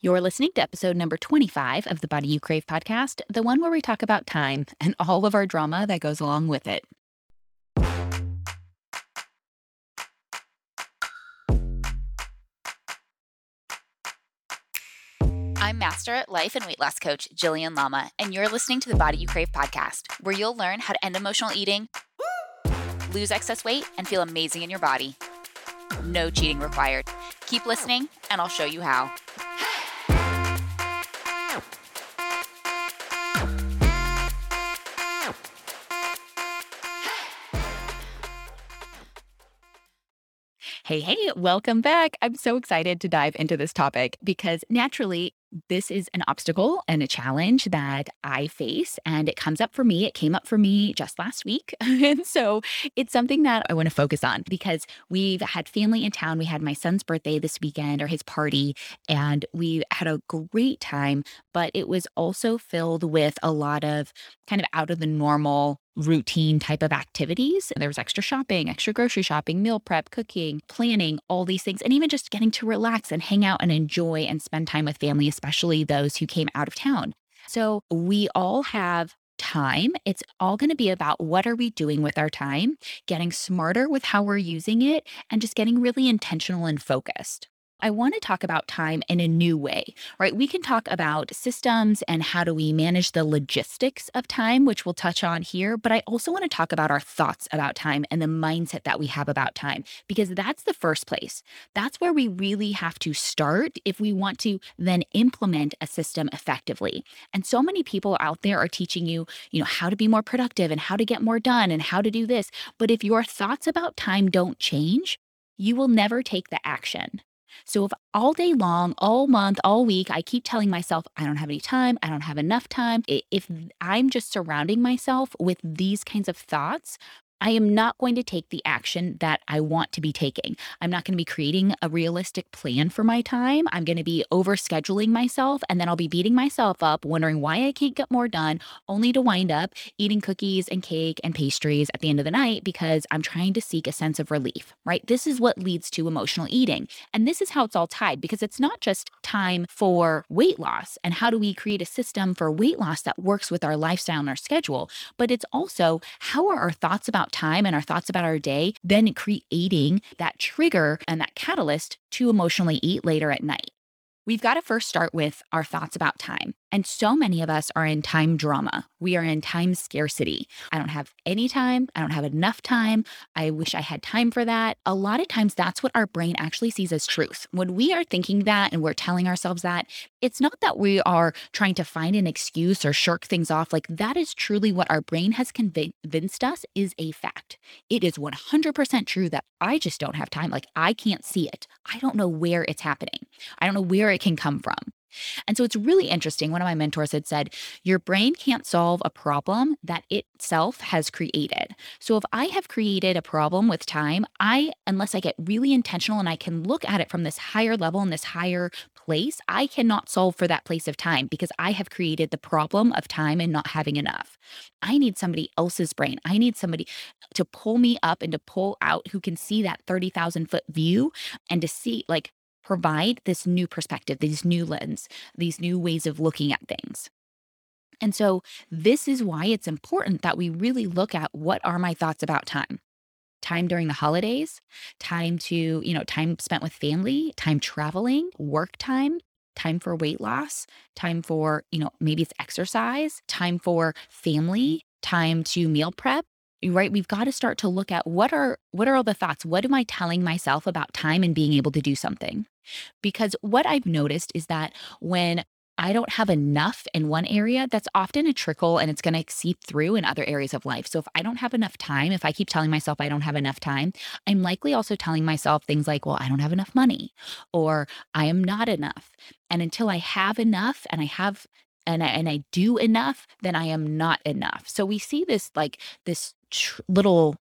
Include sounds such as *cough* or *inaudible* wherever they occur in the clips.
You're listening to episode number 25 of the Body You Crave podcast, the one where we talk about time *laughs* and all of our drama that goes along with it. I'm Master Life and Weight Loss Coach Jillian Lama, and you're listening to the Body You Crave podcast, where you'll learn how to end emotional eating, lose excess weight, and feel amazing in your body. No cheating required. Keep listening, and I'll show you how. Hey, hey, welcome back. I'm so excited to dive into this topic because naturally, this is an obstacle and a challenge that I face, and it comes up for me. It came up for me just last week. *laughs* and so it's something that I want to focus on because we've had family in town. We had my son's birthday this weekend or his party, and we had a great time, but it was also filled with a lot of kind of out of the normal routine type of activities. There was extra shopping, extra grocery shopping, meal prep, cooking, planning, all these things, and even just getting to relax and hang out and enjoy and spend time with family, especially those who came out of town. So we all have time. It's all going to be about what are we doing with our time, getting smarter with how we're using it, and just getting really intentional and focused. I want to talk about time in a new way, right? We can talk about systems and how do we manage the logistics of time, which we'll touch on here. But I also want to talk about our thoughts about time and the mindset that we have about time, because that's the first place. That's where we really have to start if we want to then implement a system effectively. And so many people out there are teaching you, you know, how to be more productive and how to get more done and how to do this. But if your thoughts about time don't change, you will never take the action. So if all day long, all month, all week, I keep telling myself, I don't have any time, I don't have enough time, if I'm just surrounding myself with these kinds of thoughts, I am not going to take the action that I want to be taking. I'm not going to be creating a realistic plan for my time. I'm going to be overscheduling myself and then I'll be beating myself up, wondering why I can't get more done, only to wind up eating cookies and cake and pastries at the end of the night because I'm trying to seek a sense of relief, right? This is what leads to emotional eating. And this is how it's all tied because it's not just time for weight loss and how do we create a system for weight loss that works with our lifestyle and our schedule, but it's also how are our thoughts about time and our thoughts about our day, then creating that trigger and that catalyst to emotionally eat later at night. We've got to first start with our thoughts about time. And so many of us are in time drama. We are in time scarcity. I don't have any time. I don't have enough time. I wish I had time for that. A lot of times, that's what our brain actually sees as truth. When we are thinking that and we're telling ourselves that, it's not that we are trying to find an excuse or shirk things off. Like that is truly what our brain has convinced us is a fact. It is 100% true that I just don't have time. Like I can't see it. I don't know where it's happening. I don't know where it can come from. And so it's really interesting. One of my mentors had said, Your brain can't solve a problem that itself has created. So if I have created a problem with time, I, unless I get really intentional and I can look at it from this higher level and this higher place, I cannot solve for that place of time because I have created the problem of time and not having enough. I need somebody else's brain. I need somebody to pull me up and to pull out who can see that 30,000 foot view and to see, like, provide this new perspective, these new lens, these new ways of looking at things. And so, this is why it's important that we really look at what are my thoughts about time? Time during the holidays, time to, you know, time spent with family, time traveling, work time, time for weight loss, time for, you know, maybe it's exercise, time for family, time to meal prep, right we've got to start to look at what are what are all the thoughts what am i telling myself about time and being able to do something because what I've noticed is that when I don't have enough in one area, that's often a trickle and it's going to seep through in other areas of life. So if I don't have enough time, if I keep telling myself I don't have enough time, I'm likely also telling myself things like, well, I don't have enough money or I am not enough. And until I have enough and I have and I, and I do enough, then I am not enough. So we see this like this tr- little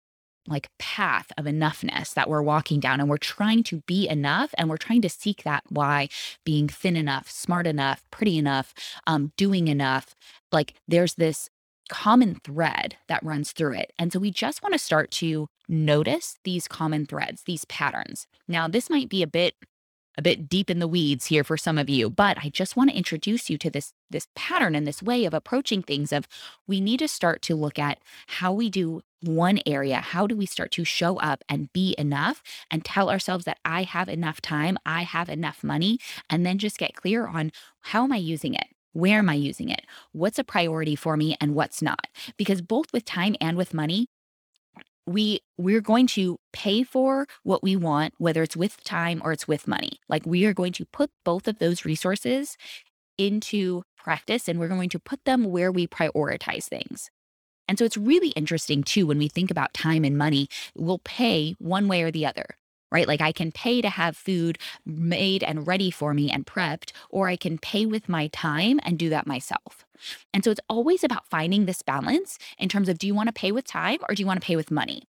like path of enoughness that we're walking down and we're trying to be enough and we're trying to seek that why being thin enough smart enough pretty enough um, doing enough. Like there's this common thread that runs through it and so we just want to start to notice these common threads these patterns. Now this might be a bit a bit deep in the weeds here for some of you, but I just want to introduce you to this this pattern and this way of approaching things of we need to start to look at how we do one area. How do we start to show up and be enough and tell ourselves that I have enough time, I have enough money, and then just get clear on how am I using it? Where am I using it? What's a priority for me and what's not? Because both with time and with money, we we're going to pay for what we want whether it's with time or it's with money like we are going to put both of those resources into practice and we're going to put them where we prioritize things and so it's really interesting too when we think about time and money we'll pay one way or the other right like i can pay to have food made and ready for me and prepped or i can pay with my time and do that myself and so it's always about finding this balance in terms of do you want to pay with time or do you want to pay with money?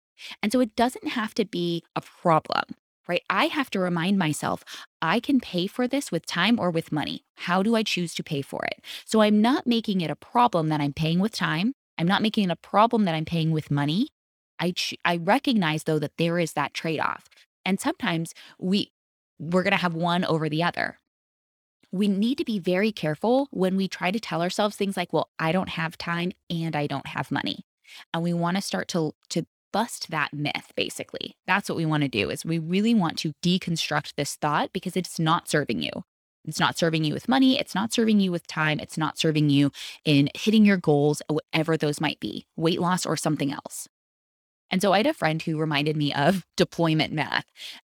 And so it doesn't have to be a problem, right? I have to remind myself I can pay for this with time or with money. How do I choose to pay for it? So I'm not making it a problem that I'm paying with time. I'm not making a problem that I'm paying with money. I ch- I recognize though that there is that trade-off. And sometimes we we're going to have one over the other we need to be very careful when we try to tell ourselves things like, well, I don't have time and I don't have money. And we want to start to, to bust that myth, basically. That's what we want to do is we really want to deconstruct this thought because it's not serving you. It's not serving you with money. It's not serving you with time. It's not serving you in hitting your goals, whatever those might be, weight loss or something else. And so I had a friend who reminded me of *laughs* deployment math.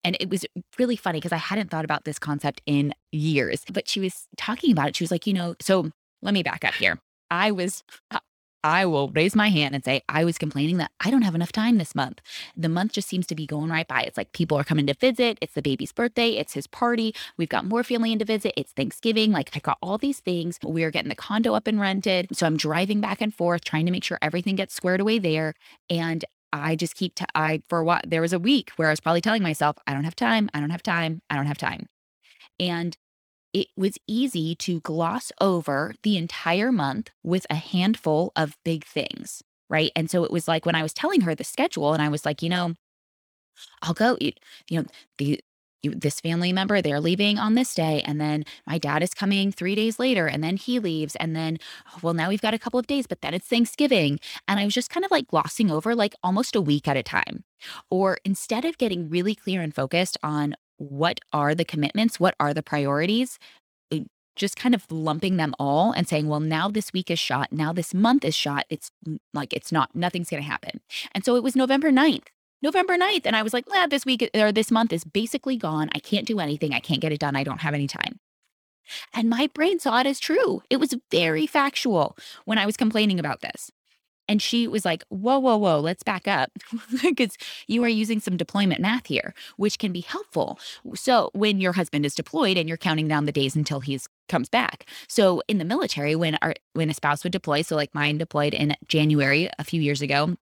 And it was really funny because I hadn't thought about this concept in years, but she was talking about it. She was like, you know, so let me back up here. I was, uh, I will raise my hand and say, I was complaining that I don't have enough time this month. The month just seems to be going right by. It's like people are coming to visit. It's the baby's birthday. It's his party. We've got more family in to visit. It's Thanksgiving. Like I got all these things. We're getting the condo up and rented. So I'm driving back and forth, trying to make sure everything gets squared away there. And I just keep, t- I, for what, there was a week where I was probably telling myself, I don't have time, I don't have time, I don't have time. And it was easy to gloss over the entire month with a handful of big things. Right. And so it was like when I was telling her the schedule, and I was like, you know, I'll go, you, you know, the, you, this family member, they're leaving on this day. And then my dad is coming three days later. And then he leaves. And then, oh, well, now we've got a couple of days, but then it's Thanksgiving. And I was just kind of like glossing over like almost a week at a time. Or instead of getting really clear and focused on what are the commitments, what are the priorities, uh, just kind of lumping them all and saying, well, now this week is shot. Now this month is shot. It's like, it's not, nothing's going to happen. And so it was November 9th November 9th. And I was like, "Well, this week or this month is basically gone. I can't do anything. I can't get it done. I don't have any time. And my brain saw it as true. It was very factual when I was complaining about this. And she was like, whoa, whoa, whoa, let's back up *laughs* because you are using some deployment math here, which can be helpful. So when your husband is deployed and you're counting down the days until he comes back. So in the military, when our when a spouse would deploy, so like mine deployed in January a few years ago,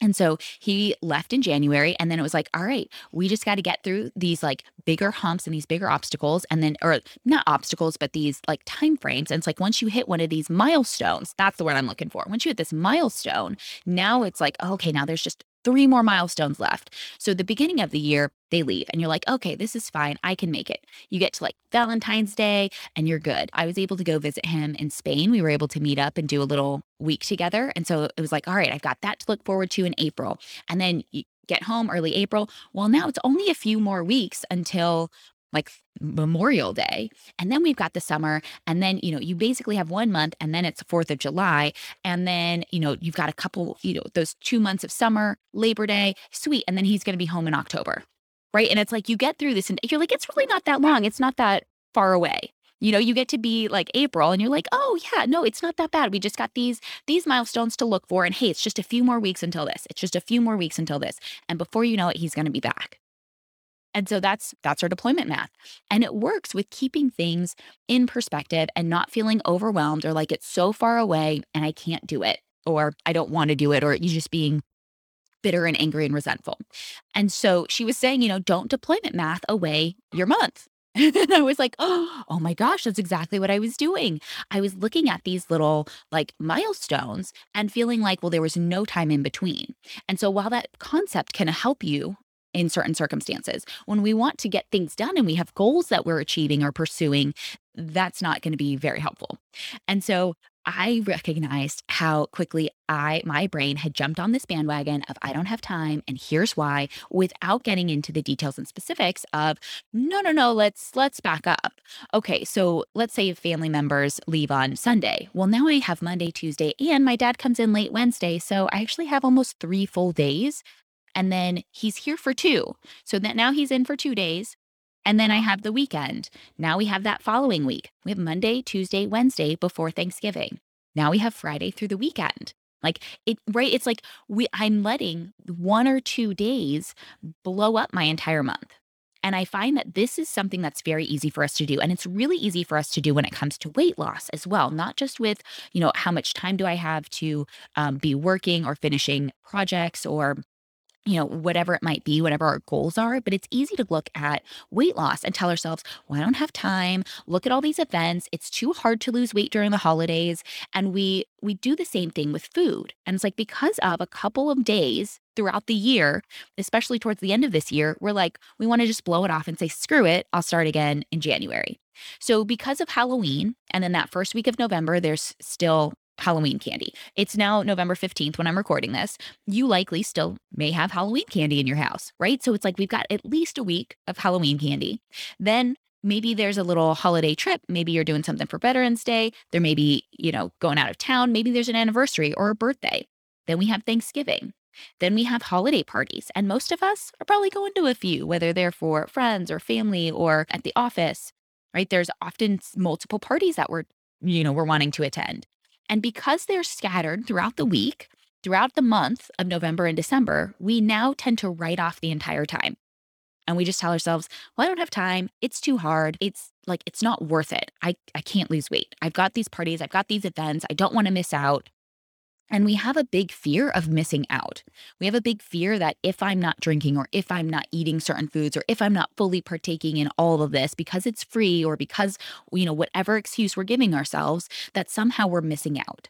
and so he left in January. And then it was like, all right, we just got to get through these like bigger humps and these bigger obstacles. And then, or not obstacles, but these like time frames. And it's like once you hit one of these milestones, that's the word I'm looking for. Once you hit this milestone, now it's like, okay, now there's just three more milestones left. So the beginning of the year, they leave and you're like, okay, this is fine. I can make it. You get to like Valentine's Day and you're good. I was able to go visit him in Spain. We were able to meet up and do a little week together. And so it was like, all right, I've got that to look forward to in April. And then you get home early April. Well, now it's only a few more weeks until like Memorial Day. And then we've got the summer. And then, you know, you basically have one month and then it's 4th of July. And then, you know, you've got a couple, you know, those two months of summer, Labor Day, sweet. And then he's going to be home in October. Right. And it's like you get through this and you're like, it's really not that long. It's not that far away. You know, you get to be like April and you're like, "Oh yeah, no, it's not that bad. We just got these these milestones to look for and hey, it's just a few more weeks until this. It's just a few more weeks until this." And before you know it, he's going to be back. And so that's that's our deployment math. And it works with keeping things in perspective and not feeling overwhelmed or like it's so far away and I can't do it or I don't want to do it or you just being bitter and angry and resentful. And so she was saying, you know, don't deployment math away your month. *laughs* And I was like, oh, oh my gosh, that's exactly what I was doing. I was looking at these little like milestones and feeling like, well, there was no time in between. And so while that concept can help you in certain circumstances. When we want to get things done and we have goals that we're achieving or pursuing, that's not going to be very helpful. And so I recognized how quickly I my brain had jumped on this bandwagon of I don't have time and here's why without getting into the details and specifics of no no no let's let's back up. Okay, so let's say family members leave on Sunday. Well, now I have Monday, Tuesday and my dad comes in late Wednesday, so I actually have almost 3 full days and then he's here for 2. So that now he's in for 2 days and then I have the weekend. Now we have that following week. We have Monday, Tuesday, Wednesday before Thanksgiving. Now we have Friday through the weekend. Like it right it's like we I'm letting one or two days blow up my entire month. And I find that this is something that's very easy for us to do. And it's really easy for us to do when it comes to weight loss as well, not just with, you know, how much time do I have to um, be working or finishing projects or you know, whatever it might be, whatever our goals are. But it's easy to look at weight loss and tell ourselves, well, I don't have time. Look at all these events. It's too hard to lose weight during the holidays. And we we do the same thing with food. And it's like because of a couple of days throughout the year, especially towards the end of this year, we're like, we want to just blow it off and say, screw it, I'll start again in January. So, because of Halloween, and then that first week of November, there's still Halloween candy. It's now November 15th when I'm recording this. You likely still may have Halloween candy in your house, right? So it's like we've got at least a week of Halloween candy. Then maybe there's a little holiday trip. Maybe you're doing something for Veterans Day. There may be, you know, going out of town. Maybe there's an anniversary or a birthday. Then we have Thanksgiving. Then we have holiday parties. And most of us are probably going to a few, whether they're for friends or family or at the office, right? There's often multiple parties that we're, you know, we're wanting to attend. And because they're scattered throughout the week, throughout the month of November and December, we now tend to write off the entire time. And we just tell ourselves, well, I don't have time. It's too hard. It's like, it's not worth it. I, I can't lose weight. I've got these parties, I've got these events. I don't want to miss out. And we have a big fear of missing out. We have a big fear that if I'm not drinking or if I'm not eating certain foods or if I'm not fully partaking in all of this because it's free or because, you know, whatever excuse we're giving ourselves, that somehow we're missing out.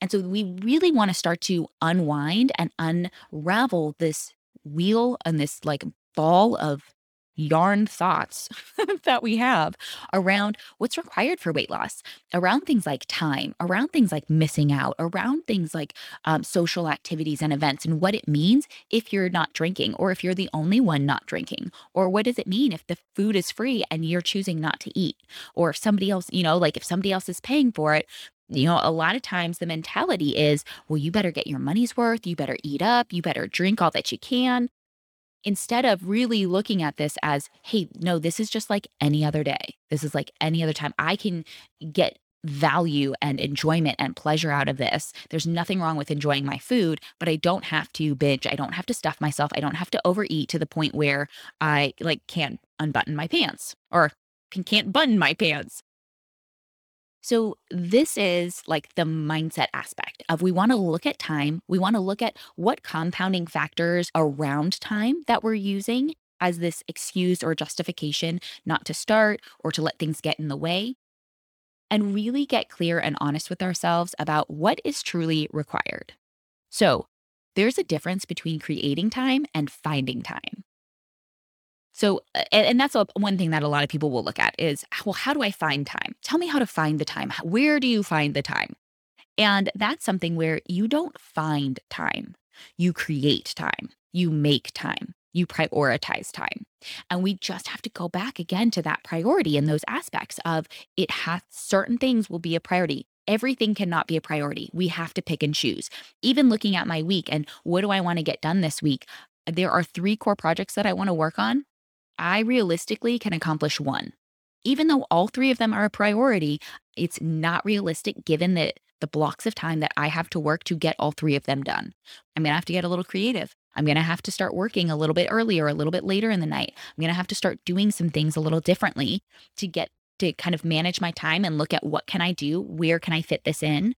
And so we really want to start to unwind and unravel this wheel and this like ball of yarn thoughts *laughs* that we have around what's required for weight loss, around things like time, around things like missing out, around things like um, social activities and events, and what it means if you're not drinking or if you're the only one not drinking, or what does it mean if the food is free and you're choosing not to eat, or if somebody else, you know, like if somebody else is paying for it, you know, a lot of times the mentality is, well, you better get your money's worth. You better eat up. You better drink all that you can instead of really looking at this as, hey, no, this is just like any other day. This is like any other time. I can get value and enjoyment and pleasure out of this. There's nothing wrong with enjoying my food, but I don't have to binge. I don't have to stuff myself. I don't have to overeat to the point where I like can't unbutton my pants or can, can't button my pants. So, this is like the mindset aspect of we want to look at time. We want to look at what compounding factors around time that we're using as this excuse or justification not to start or to let things get in the way. And really get clear and honest with ourselves about what is truly required. So, there's a difference between creating time and finding time. So, and, that's a, one thing that a lot of people will look at is, well, how do I find time? Tell me how to find the time. Where do you find the time? And that's something where you don't find time, you create time, you make time, you prioritize time. And we just have to go back again to that priority and those aspects of it has certain things will be a priority. Everything cannot be a priority. We have to pick and choose. Even looking at my week and what do I want to get done this week? There are three core projects that I want to work on. I realistically can accomplish one. Even though all three of them are a priority, it's not realistic given that the blocks of time that I have to work to get all three of them done. I'm going to have to get a little creative. I'm going to have to start working a little bit earlier, a little bit later in the night. I'm going to have to start doing some things a little differently to get to kind of manage my time and look at what can I do? Where can I fit this in?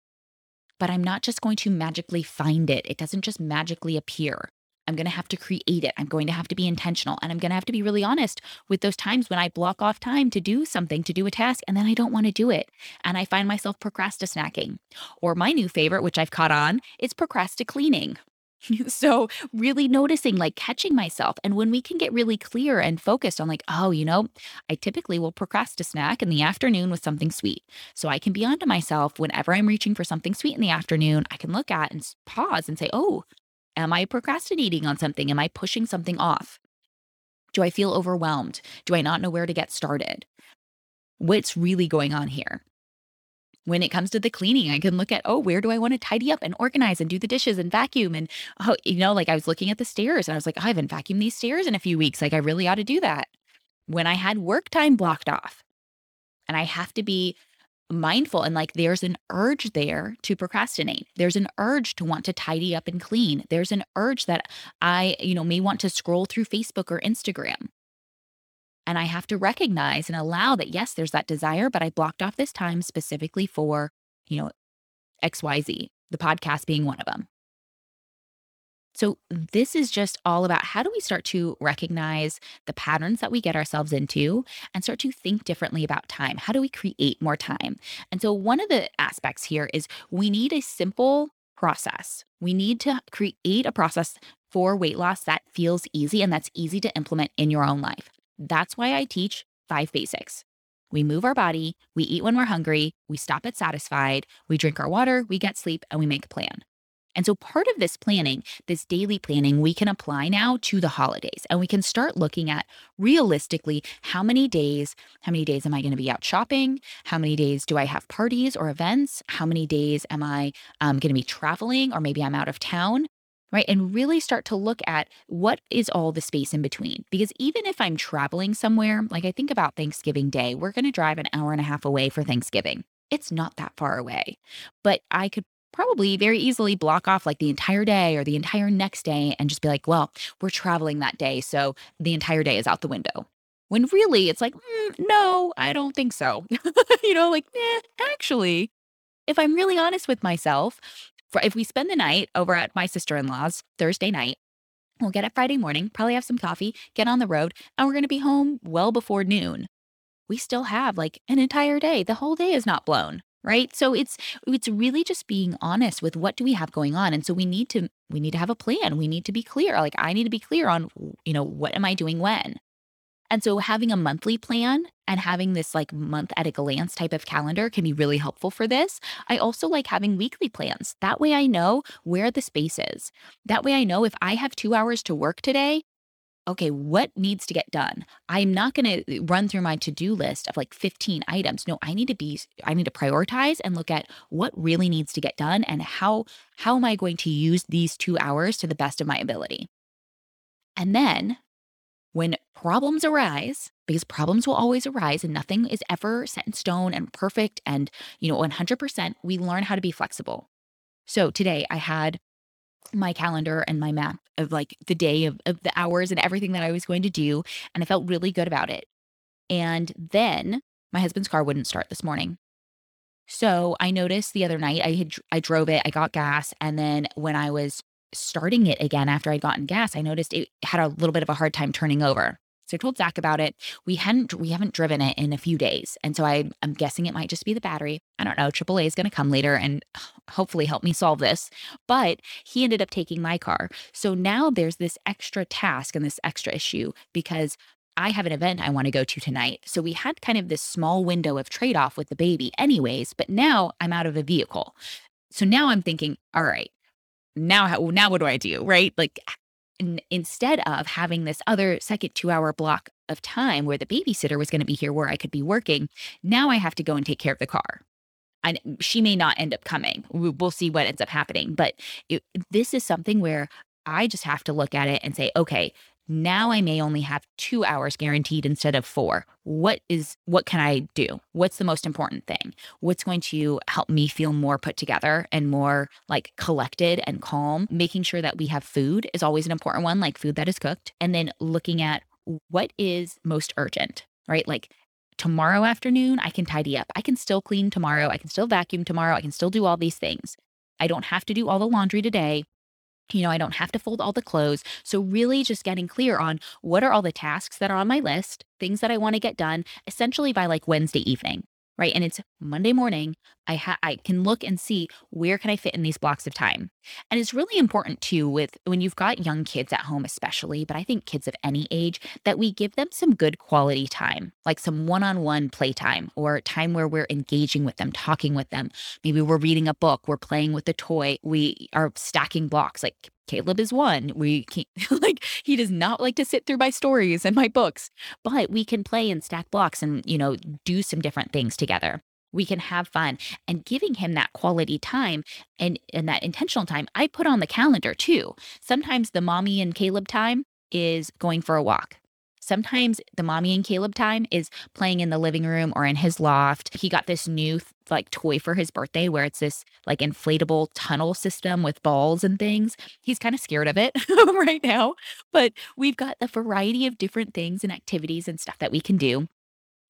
But I'm not just going to magically find it. It doesn't just magically appear. I'm going to have to create it. I'm going to have to be intentional. And I'm going to have to be really honest with those times when I block off time to do something, to do a task, and then I don't want to do it. And I find myself procrastinating. Or my new favorite, which I've caught on, is procrastinating. *laughs* so really noticing, like catching myself. And when we can get really clear and focused on, like, oh, you know, I typically will procrastinate in the afternoon with something sweet. So I can be onto myself whenever I'm reaching for something sweet in the afternoon. I can look at and pause and say, oh, am I procrastinating on something? Am I pushing something off? Do I feel overwhelmed? Do I not know where to get started? What's really going on here? when it comes to the cleaning, I can look at, oh, where do I want to tidy up and organize and do the dishes and vacuum? And, oh, you know, like I was looking at the stairs and I was like, oh, I haven't vacuumed these stairs in a few weeks. Like I really ought to do that. When I had work time blocked off and I have to be mindful and like there's an urge there to procrastinate. There's an urge to want to tidy up and clean. There's an urge that I, you know, may want to scroll through Facebook or Instagram. And I have to recognize and allow that, yes, there's that desire, but I blocked off this time specifically for, you know, XYZ, the podcast being one of them. So, this is just all about how do we start to recognize the patterns that we get ourselves into and start to think differently about time? How do we create more time? And so, one of the aspects here is we need a simple process. We need to create a process for weight loss that feels easy and that's easy to implement in your own life. That's why I teach five basics. We move our body, we eat when we're hungry, we stop at satisfied, we drink our water, we get sleep, and we make a plan. And so, part of this planning, this daily planning, we can apply now to the holidays and we can start looking at realistically how many days, how many days am I going to be out shopping? How many days do I have parties or events? How many days am I um, going to be traveling or maybe I'm out of town? right? And really start to look at what is all the space in between. Because even if I'm traveling somewhere, like I think about Thanksgiving Day, we're going to drive an hour and a half away for Thanksgiving. It's not that far away, but I could probably very easily block off like the entire day or the entire next day and just be like, well, we're traveling that day. So the entire day is out the window. When really it's like, mm, no, I don't think so. *laughs* you know, like, eh, actually, if I'm really honest with myself, if we spend the night over at my sister-in-law's Thursday night, we'll get up Friday morning, probably have some coffee, get on the road, and we're going to be home well before noon. We still have like an entire day. The whole day is not blown, right? So it's it's really just being honest with what do we have going on. And so we need to we need to have a plan. We need to be clear. Like I need to be clear on you know what am I doing when? And so having a monthly plan and having this like month at a glance type of calendar can be really helpful for this. I also like having weekly plans. That way I know where the space is. That way I know if I have two hours to work today, okay, what needs to get done? I'm not going to eh, run through my to do list of like 15 items. No, I need to be, I need to prioritize and look at what really needs to get done and how, how am I going to use these two hours to the best of my ability? And then when problems arise, because problems will always arise and nothing is ever set in stone and perfect and, you know, 100%, we learn how to be flexible. So today I had my calendar and my map of like the day of, of the hours and everything that I was going to do. And I felt really good about it. And then my husband's car wouldn't start this morning. So I noticed the other night I had I drove it, I got gas, and then when I was starting it again after I'd gotten gas, I noticed it had a little bit of a hard time turning over. So I told Zach about it. We hadn't we haven't driven it in a few days. And so I I'm guessing it might just be the battery. I don't know. AAA is gonna come later and hopefully help me solve this. But he ended up taking my car. So now there's this extra task and this extra issue because I have an event I want to go to tonight. So we had kind of this small window of trade off with the baby, anyways, but now I'm out of a vehicle. So now I'm thinking, all right, now how, now what do I do? Right? Like in, instead of having this other second 2-hour block of time where the babysitter was going to be here where I could be working, now I have to go and take care of the car. And mm, she may not end up coming. We'll see what ends up happening, but it, this is something where I just have to look at it and say, okay, now I may only have two hours guaranteed instead of four. What is, what can I do? What's the most important thing? What's going to help me feel more put together and more like collected and calm? Making sure that we have food is always an important one, like food that is cooked. And then looking at what is most urgent, right? Like tomorrow afternoon, I can tidy up. I can still clean tomorrow. I can still vacuum tomorrow. I can still do all these things. I don't have to do all the laundry today. You know, I don't have to fold all the clothes. So, really just getting clear on what are all the tasks that are on my list, things that I want to get done essentially by like Wednesday evening, right? And it's Monday morning. I ha- I can look and see where can I fit in these blocks of time. And it's really important too with when you've got young kids at home especially, but I think kids of any age that we give them some good quality time, like some one-on-one playtime or time where we're engaging with them, talking with them. Maybe we're reading a book, we're playing with a toy, we are stacking blocks like Caleb is one. We can't, *laughs* like, he does not like to sit through my stories and my books, but we can play and stack blocks and, you know, do some different things together. We can have fun and giving him that quality time and, and that intentional time. I put on the calendar too. Sometimes the mommy and Caleb time is going for a walk. Sometimes the mommy and Caleb time is playing in the living room or in his loft. He got this new like toy for his birthday where it's this like inflatable tunnel system with balls and things. He's kind of scared of it *laughs* right now, but we've got a variety of different things and activities and stuff that we can do.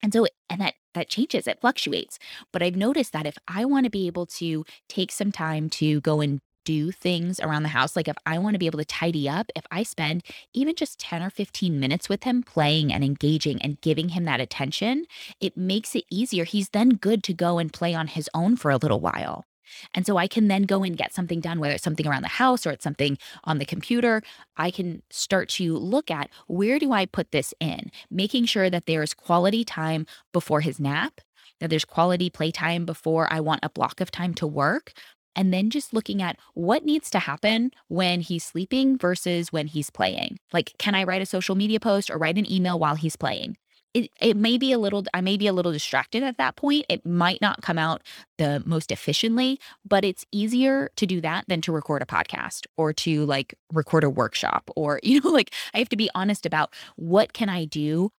And so and that that changes, it fluctuates. But I've noticed that if I want to be able to take some time to go and do things around the house, like if I want to be able to tidy up, if I spend even just 10 or 15 minutes with him playing and engaging and giving him that attention, it makes it easier. He's then good to go and play on his own for a little while. And so I can then go and get something done, whether it's something around the house or it's something on the computer. I can start to look at where do I put this in, making sure that there's quality time before his nap, that there's quality playtime before I want a block of time to work, and then just looking at what needs to happen when he's sleeping versus when he's playing. Like, can I write a social media post or write an email while he's playing? It, it may be a little, I may be a little distracted at that point. It might not come out the most efficiently, but it's easier to do that than to record a podcast or to like record a workshop or, *laughs* you know, like I have to be honest about what can I do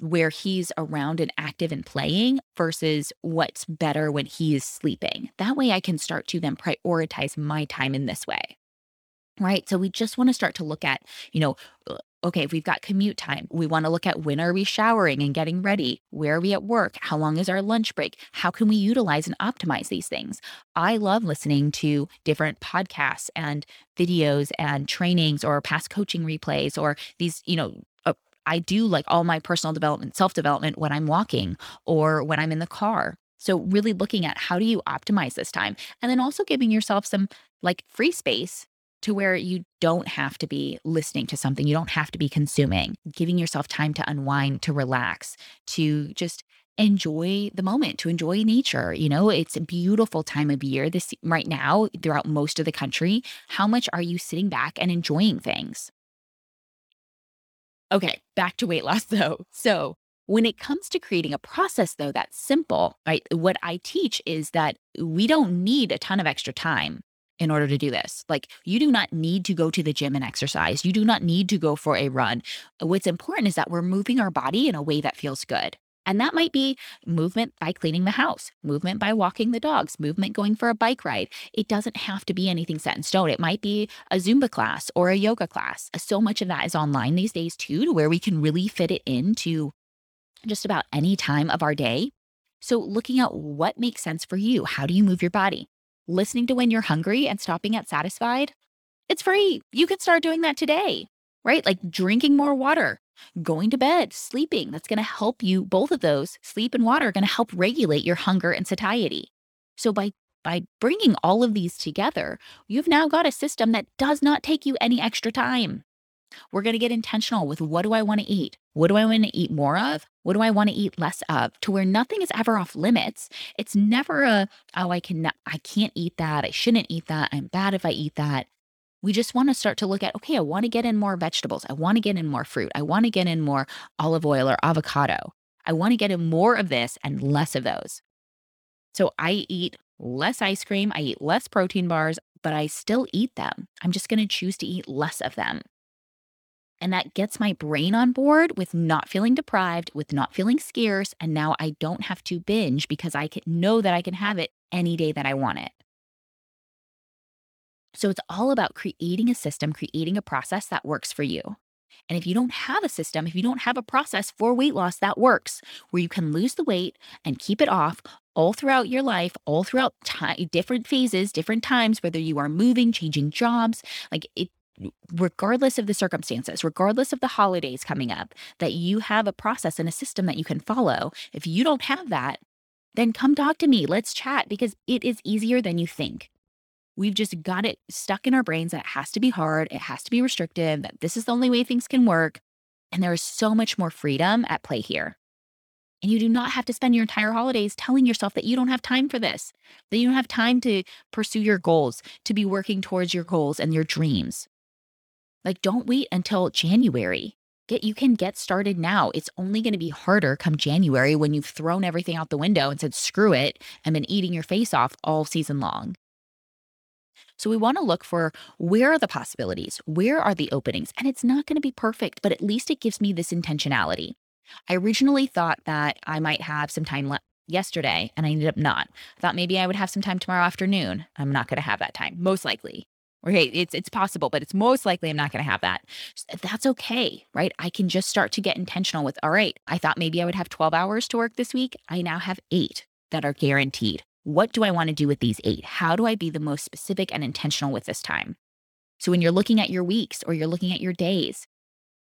where he's around and active and playing versus what's better when he is sleeping. That way I can start to then prioritize my time in this way. Right. So we just want to start to look at, you know, uh, okay, if we've got commute time, we want to look at when are we showering and getting ready? Where are we at work? How long is our lunch break? How can we utilize and optimize these things? I love listening to different podcasts and videos and trainings or past coaching replays or these, you know, I do like all my personal development, self development when I'm walking or when I'm in the car. So, really looking at how do you optimize this time? And then also giving yourself some like free space to where you don't have to be listening to something, you don't have to be consuming, giving yourself time to unwind, to relax, to just enjoy the moment, to enjoy nature. You know, it's a beautiful time of year this right now throughout most of the country. How much are you sitting back and enjoying things? Okay, back to weight loss *laughs* though. So, when it comes to creating a process though that's simple, right? What I teach is that we don't need a ton of extra time in order to do this. Like, you do not need to go to the gym and exercise. You do not need to go for a run. What's important is that we're moving our body in a way that feels good. And that might be movement by cleaning the house, movement by walking the dogs, movement going for a bike ride. It doesn't have to be anything set in stone. It might be a Zumba class or a yoga class. So much of that is online these days, too, to where we can really fit it into just about any time of our day. So, looking at what makes sense for you. How do you move your body? Listening to when you're hungry and stopping at satisfied? It's free. You can start doing that today, right? Like drinking more water, going to bed, sleeping. That's going to help you. Both of those, sleep and water, are going to help regulate your hunger and satiety. So by by bringing all of these together, you've now got a system that does not take you any extra time. We're going to get intentional with what do I want to eat? What do I want to eat more of? What do I want to eat less of? To where nothing is ever off limits. It's never a oh I can I can't eat that. I shouldn't eat that. I'm bad if I eat that. We just want to start to look at okay, I want to get in more vegetables. I want to get in more fruit. I want to get in more olive oil or avocado. I want to get in more of this and less of those. So I eat less ice cream, I eat less protein bars, but I still eat them. I'm just going to choose to eat less of them. And that gets my brain on board with not feeling deprived, with not feeling scarce. And now I don't have to binge because I can know that I can have it any day that I want it. So it's all about creating a system, creating a process that works for you. And if you don't have a system, if you don't have a process for weight loss that works, where you can lose the weight and keep it off all throughout your life, all throughout different phases, different times, whether you are moving, changing jobs, like it, regardless of the circumstances, regardless of the holidays coming up, that you have a process and a system that you can follow. If you don't have that, then come talk to me. Let's chat because it is easier than you think. We've just got it stuck in our brains that it has to be hard, it has to be restrictive, that this is the only way things can work. And there is so much more freedom at play here. And you do not have to spend your entire holidays telling yourself that you don't have time for this, that you don't have time to pursue your goals, to be working towards your goals and your dreams. Like, don't wait until January. Get you can get started now. It's only going to be harder come January when you've thrown everything out the window and said screw it and been eating your face off all season long. So we want to look for where are the possibilities? Where are the openings? And it's not going to be perfect, but at least it gives me this intentionality. I originally thought that I might have some time left yesterday and I ended up not. I thought maybe I would have some time tomorrow afternoon. I'm not going to have that time, most likely. Okay, it's it's possible, but it's most likely I'm not going to have that. That's okay, right? I can just start to get intentional with, all right, I thought maybe I would have 12 hours to work this week. I now have 8 that are guaranteed. What do I want to do with these 8? How do I be the most specific and intentional with this time? So when you're looking at your weeks or you're looking at your days,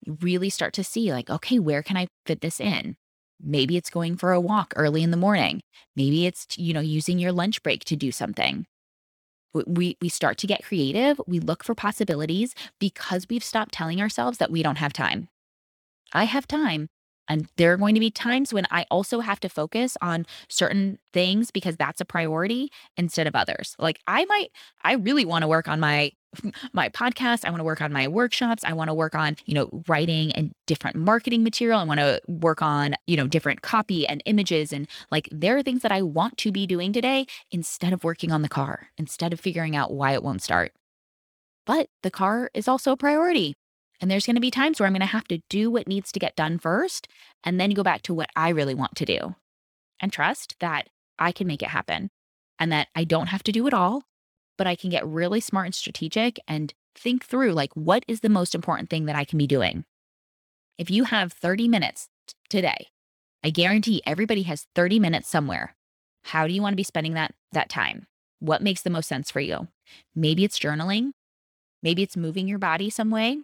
you really start to see like, okay, where can I fit this in? Maybe it's going for a walk early in the morning. Maybe it's, you know, using your lunch break to do something we we start to get creative we look for possibilities because we've stopped telling ourselves that we don't have time i have time and there are going to be times when i also have to focus on certain things because that's a priority instead of others like i might i really want to work on my *laughs* my podcast. I want to work on my workshops. I want to work on, you know, writing and different marketing material. I want to work on, you know, different copy and images. And like, there are things that I want to be doing today instead of working on the car, instead of figuring out why it won't start. But the car is also a priority. And there's going to be times where I'm going to have to do what needs to get done first and then go back to what I really want to do and trust that I can make it happen and that I don't have to do it all but I can get really smart and strategic and think through like, what is the most important thing that I can be doing? If you have 30 minutes t- today, I guarantee everybody has 30 minutes somewhere. How do you want to be spending that, that time? What makes the most sense for you? Maybe it's journaling. Maybe it's moving your body some way.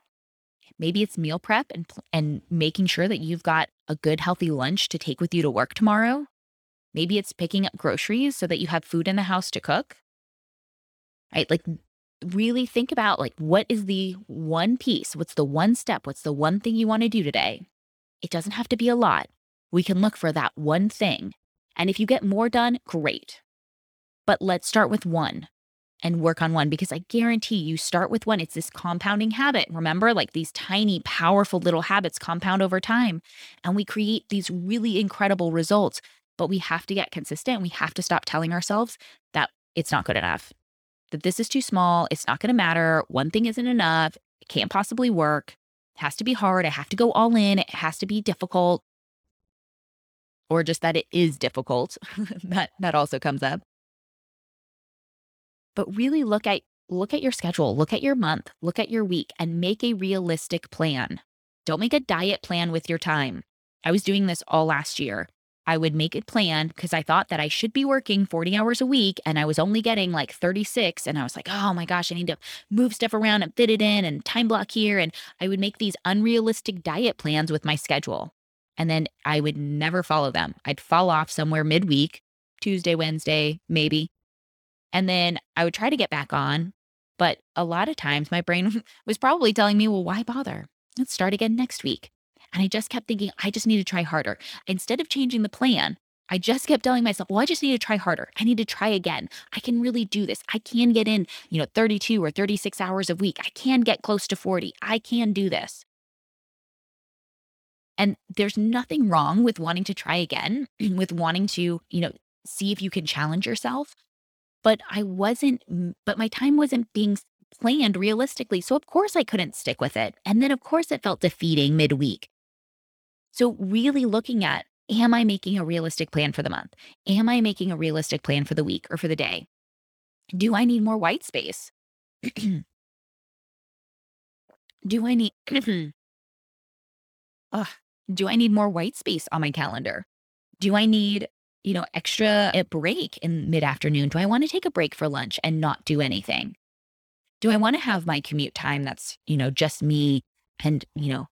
Maybe it's meal prep and, and making sure that you've got a good, healthy lunch to take with you to work tomorrow. Maybe it's picking up groceries so that you have food in the house to cook right? Like really think about like what is the one piece? What's the one step? What's the one thing you want to do today? It doesn't have to be a lot. We can look for that one thing. And if you get more done, great. But let's start with one and work on one because I guarantee you start with one. It's this compounding habit. Remember, like these tiny, powerful little habits compound over time and we create these really incredible results. But we have to get consistent. We have to stop telling ourselves that it's not good enough that this is too small. It's not going to matter. One thing isn't enough. It can't possibly work. It has to be hard. I have to go all in. It has to be difficult. Or just that it is difficult. *laughs* that that also comes up. But really look at look at your schedule, look at your month, look at your week and make a realistic plan. Don't make a diet plan with your time. I was doing this all last year. I would make a plan because I thought that I should be working 40 hours a week and I was only getting like 36. And I was like, oh my gosh, I need to move stuff around and fit it in and time block here. And I would make these unrealistic diet plans with my schedule. And then I would never follow them. I'd fall off somewhere midweek, Tuesday, Wednesday, maybe. And then I would try to get back on. But a lot of times my brain *laughs* was probably telling me, well, why bother? Let's start again next week. And I just kept thinking, I just need to try harder. Instead of changing the plan, I just kept telling myself, well, I just need to try harder. I need to try again. I can really do this. I can get in, you know, 32 or 36 hours a week. I can get close to 40. I can do this. And there's nothing wrong with wanting to try again, *clears throat* with wanting to, you know, see if you can challenge yourself. But I wasn't, but my time wasn't being planned realistically. So, of course, I couldn't stick with it. And then, of course, it felt defeating midweek. So, really looking at am I making a realistic plan for the month? Am I making a realistic plan for the week or for the day? Do I need more white space? *clears throat* do I need *clears throat* uh, do I need more white space on my calendar? Do I need, you know, extra a break in mid-afternoon? Do I want to take a break for lunch and not do anything? Do I want to have my commute time that's, you know, just me and, you know,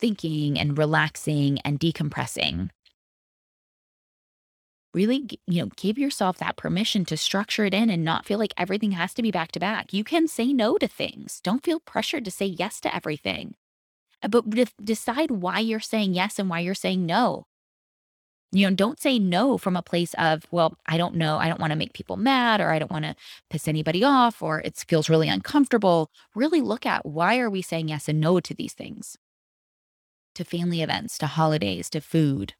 thinking and relaxing and decompressing. really, you know, give yourself that permission to structure it in and not feel like everything has to be back to back. You can say no to things. Don't feel pressured to say yes to everything. Uh, but decide why you're saying yes and why you're saying no. You know, don't say no from a place of, well, I don't know. I don't want to make people mad or I don't want to piss anybody off or it feels really uncomfortable. Really look at why are we saying yes and no to these things? To family events, to holidays, to food.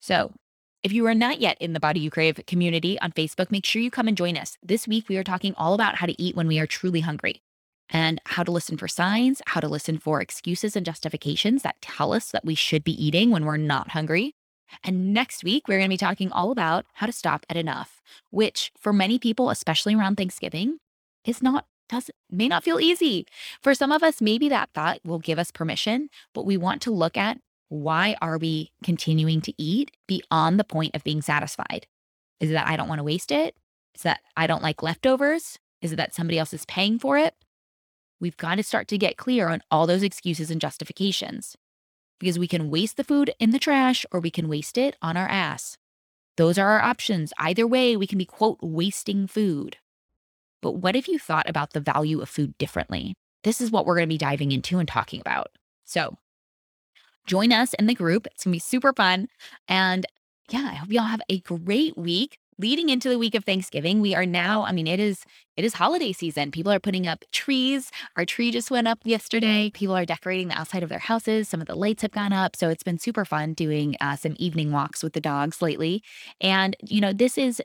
So, if you are not yet in the Body You Crave community on Facebook, make sure you come and join us. This week, we are talking all about how to eat when we are truly hungry and how to listen for signs, how to listen for excuses and justifications that tell us that we should be eating when we're not hungry. And next week, we're going to be talking all about how to stop at enough, which for many people, especially around Thanksgiving, is not does may not feel easy. For some of us, maybe that thought will give us permission, but we want to look at why are we continuing to eat beyond the point of being satisfied? Is it that I don't want to waste it? Is that I don't like leftovers? Is it that somebody else is paying for it? We've got to start to get clear on all those excuses and justifications because we can waste the food in the trash or we can waste it on our ass. Those are our options. Either way, we can be, quote, wasting food. But what if you thought about the value of food differently? This is what we're going to be diving into and talking about. So join us in the group. It's going to be super fun. And yeah, I hope y'all have a great week leading into the week of Thanksgiving, we are now, I mean, it is it is holiday season. People are putting up trees. Our tree just went up yesterday. People are decorating the outside of their houses. Some of the lights have gone up. So it's been super fun doing uh, some evening walks with the dogs lately. And, you know, this is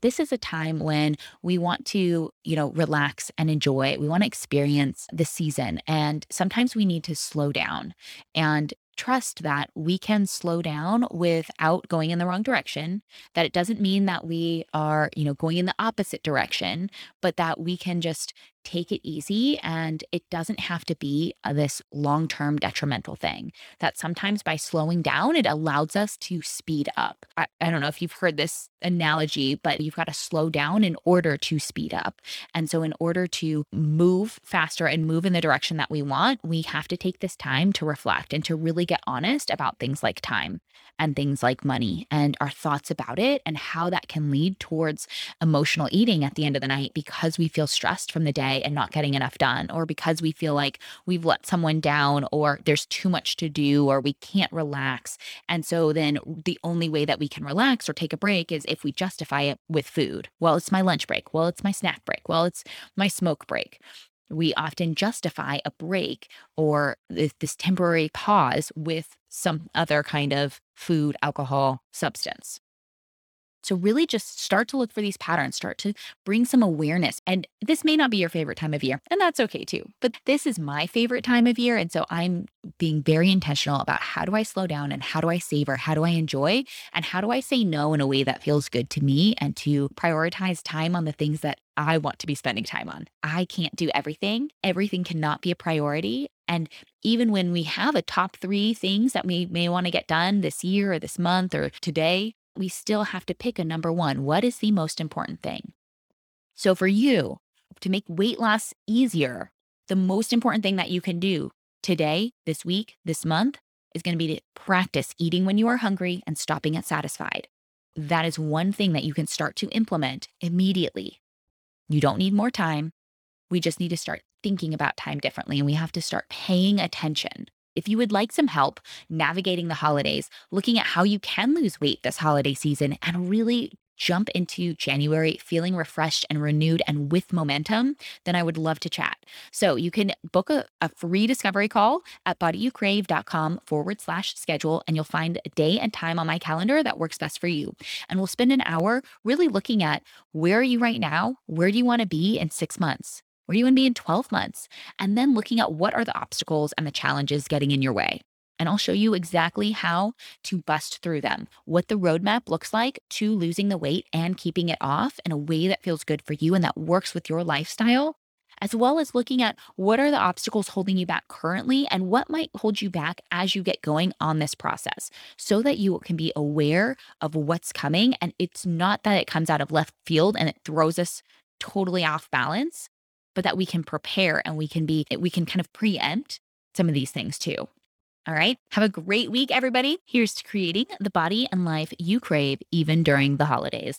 this is a time when we want to, you know, relax and enjoy. We want to experience the season. And sometimes we need to slow down. And trust that we can slow down without going in the wrong direction that it doesn't mean that we are you know going in the opposite direction but that we can just take it easy and it doesn't have to be uh, this long-term detrimental thing that sometimes by slowing down it allows us to speed up. I, I, don't know if you've heard this analogy but you've got to slow down in order to speed up. And so in order to move faster and move in the direction that we want we have to take this time to reflect and to really get honest about things like time and things like money and our thoughts about it and how that can lead towards emotional eating at the end of the night because we feel stressed from the day and not getting enough done, or because we feel like we've let someone down, or there's too much to do, or we can't relax. And so then the only way that we can relax or take a break is if we justify it with food. Well, it's my lunch break. Well, it's my snack break. Well, it's my smoke break we often justify a break or this, this, temporary pause with some other kind of food, alcohol, substance. So, really just start to look for these patterns, start to bring some awareness. And this may not be your favorite time of year, and that's okay too. But this is my favorite time of year. And so I'm being very intentional about how do I slow down and how do I savor, how do I enjoy, and how do I say no in a way that feels good to me and to prioritize time on the things that I want to be spending time on. I can't do everything, everything cannot be a priority. And even when we have a top three things that we may want to get done this year or this month or today, we still have to pick a number one. What is the most important thing? So, for you to make weight loss easier, the most important thing that you can do today, this week, this month is going to be to practice eating when you are hungry and stopping at satisfied. That is one thing that you can start to implement immediately. You don't need more time. We just need to start thinking about time differently and we have to start paying attention. If you would like some help navigating the holidays, looking at how you can lose weight this holiday season and really jump into January feeling refreshed and renewed and with momentum, then I would love to chat. So you can book a, a free discovery call at bodyyoucrave.com forward slash schedule, and you'll find a day and time on my calendar that works best for you. And we'll spend an hour really looking at where are you right now? Where do you want to be in six months? Where you want to be in 12 months? And then looking at what are the obstacles and the challenges getting in your way. And I'll show you exactly how to bust through them, what the roadmap looks like to losing the weight and keeping it off in a way that feels good for you and that works with your lifestyle, as well as looking at what are the obstacles holding you back currently and what might hold you back as you get going on this process so that you can be aware of what's coming. And it's not that it comes out of left field and it throws us totally off balance, but that we can prepare and we can be, eh, we can kind of preempt some of these things too. All right. Have a great week, everybody. Here's to creating the body and life you crave, even during the holidays.